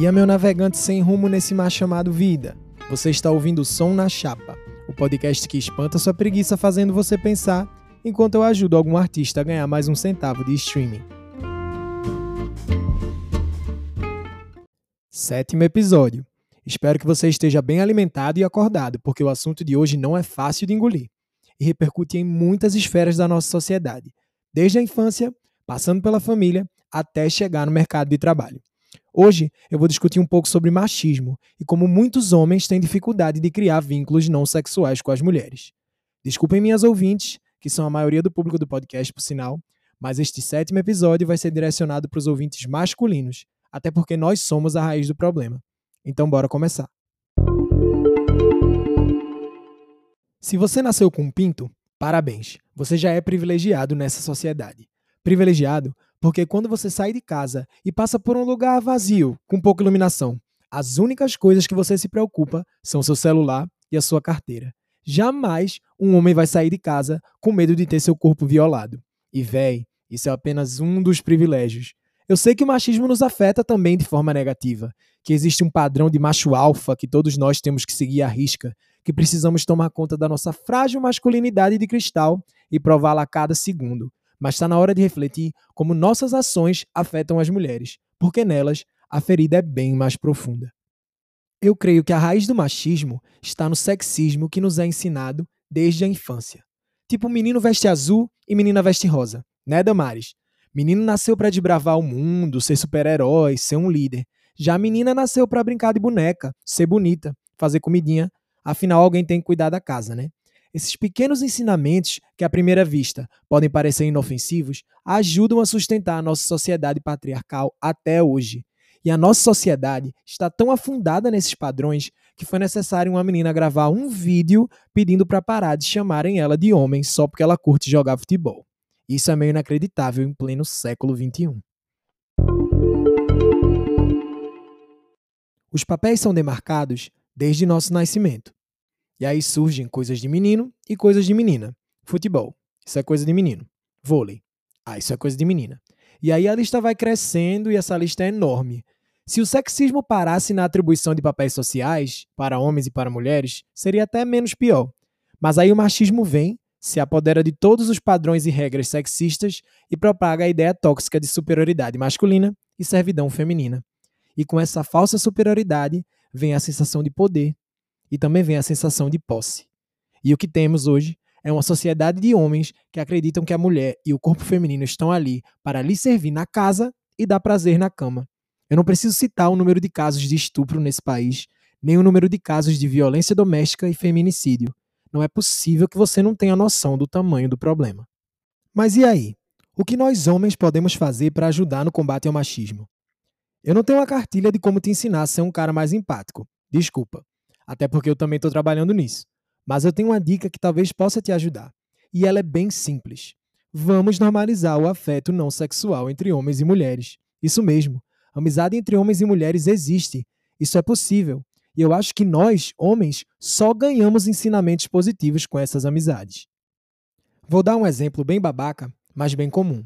dia, meu navegante sem rumo nesse mar chamado vida. Você está ouvindo o Som na Chapa, o podcast que espanta sua preguiça fazendo você pensar, enquanto eu ajudo algum artista a ganhar mais um centavo de streaming. Sétimo episódio. Espero que você esteja bem alimentado e acordado, porque o assunto de hoje não é fácil de engolir e repercute em muitas esferas da nossa sociedade, desde a infância, passando pela família, até chegar no mercado de trabalho. Hoje eu vou discutir um pouco sobre machismo e como muitos homens têm dificuldade de criar vínculos não sexuais com as mulheres. Desculpem minhas ouvintes, que são a maioria do público do podcast, por sinal, mas este sétimo episódio vai ser direcionado para os ouvintes masculinos, até porque nós somos a raiz do problema. Então bora começar. Se você nasceu com um pinto, parabéns, você já é privilegiado nessa sociedade. Privilegiado porque quando você sai de casa e passa por um lugar vazio, com pouca iluminação, as únicas coisas que você se preocupa são seu celular e a sua carteira. Jamais um homem vai sair de casa com medo de ter seu corpo violado. E véi, isso é apenas um dos privilégios. Eu sei que o machismo nos afeta também de forma negativa, que existe um padrão de macho alfa que todos nós temos que seguir à risca, que precisamos tomar conta da nossa frágil masculinidade de cristal e prová-la a cada segundo mas está na hora de refletir como nossas ações afetam as mulheres, porque nelas a ferida é bem mais profunda. Eu creio que a raiz do machismo está no sexismo que nos é ensinado desde a infância. Tipo, menino veste azul e menina veste rosa, né, Damares? Menino nasceu para desbravar o mundo, ser super-herói, ser um líder. Já a menina nasceu para brincar de boneca, ser bonita, fazer comidinha. Afinal, alguém tem que cuidar da casa, né? Esses pequenos ensinamentos, que à primeira vista podem parecer inofensivos, ajudam a sustentar a nossa sociedade patriarcal até hoje. E a nossa sociedade está tão afundada nesses padrões que foi necessário uma menina gravar um vídeo pedindo para parar de chamarem ela de homem só porque ela curte jogar futebol. Isso é meio inacreditável em pleno século XXI. Os papéis são demarcados desde nosso nascimento. E aí surgem coisas de menino e coisas de menina. Futebol, isso é coisa de menino. Vôlei, ah, isso é coisa de menina. E aí a lista vai crescendo e essa lista é enorme. Se o sexismo parasse na atribuição de papéis sociais, para homens e para mulheres, seria até menos pior. Mas aí o machismo vem, se apodera de todos os padrões e regras sexistas e propaga a ideia tóxica de superioridade masculina e servidão feminina. E com essa falsa superioridade vem a sensação de poder, e também vem a sensação de posse. E o que temos hoje é uma sociedade de homens que acreditam que a mulher e o corpo feminino estão ali para lhe servir na casa e dar prazer na cama. Eu não preciso citar o número de casos de estupro nesse país, nem o número de casos de violência doméstica e feminicídio. Não é possível que você não tenha noção do tamanho do problema. Mas e aí? O que nós homens podemos fazer para ajudar no combate ao machismo? Eu não tenho uma cartilha de como te ensinar a ser um cara mais empático. Desculpa até porque eu também estou trabalhando nisso. Mas eu tenho uma dica que talvez possa te ajudar. E ela é bem simples. Vamos normalizar o afeto não sexual entre homens e mulheres. Isso mesmo. Amizade entre homens e mulheres existe. Isso é possível. E eu acho que nós, homens, só ganhamos ensinamentos positivos com essas amizades. Vou dar um exemplo bem babaca, mas bem comum.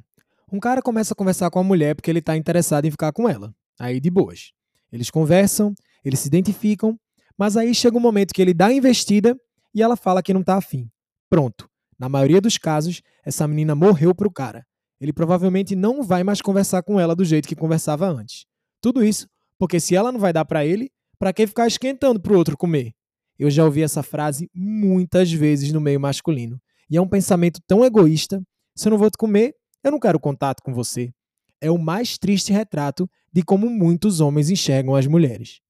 Um cara começa a conversar com a mulher porque ele está interessado em ficar com ela. Aí de boas. Eles conversam, eles se identificam mas aí chega um momento que ele dá a investida e ela fala que não tá afim. Pronto. Na maioria dos casos, essa menina morreu pro cara. Ele provavelmente não vai mais conversar com ela do jeito que conversava antes. Tudo isso porque se ela não vai dar para ele, para que ficar esquentando pro outro comer? Eu já ouvi essa frase muitas vezes no meio masculino. E é um pensamento tão egoísta. Se eu não vou te comer, eu não quero contato com você. É o mais triste retrato de como muitos homens enxergam as mulheres.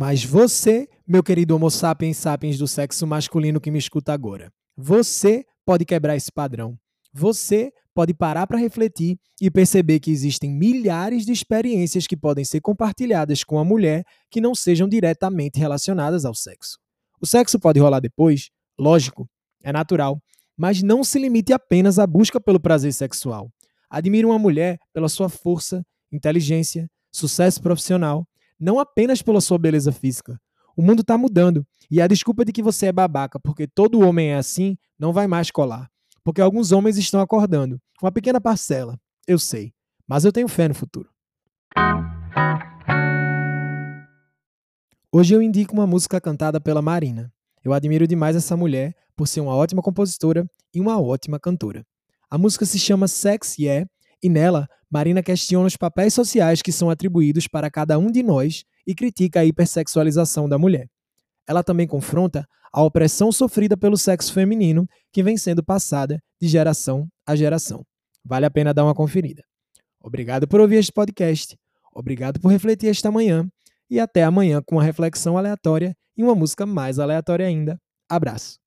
Mas você, meu querido Homo sapiens sapiens do sexo masculino que me escuta agora, você pode quebrar esse padrão. Você pode parar para refletir e perceber que existem milhares de experiências que podem ser compartilhadas com a mulher que não sejam diretamente relacionadas ao sexo. O sexo pode rolar depois, lógico, é natural, mas não se limite apenas à busca pelo prazer sexual. Admire uma mulher pela sua força, inteligência, sucesso profissional não apenas pela sua beleza física. O mundo está mudando e a desculpa de que você é babaca porque todo homem é assim não vai mais colar. Porque alguns homens estão acordando. Uma pequena parcela, eu sei. Mas eu tenho fé no futuro. Hoje eu indico uma música cantada pela Marina. Eu admiro demais essa mulher por ser uma ótima compositora e uma ótima cantora. A música se chama Sex Yeah e nela Marina questiona os papéis sociais que são atribuídos para cada um de nós e critica a hipersexualização da mulher. Ela também confronta a opressão sofrida pelo sexo feminino que vem sendo passada de geração a geração. Vale a pena dar uma conferida. Obrigado por ouvir este podcast. Obrigado por refletir esta manhã e até amanhã com uma reflexão aleatória e uma música mais aleatória ainda. Abraço.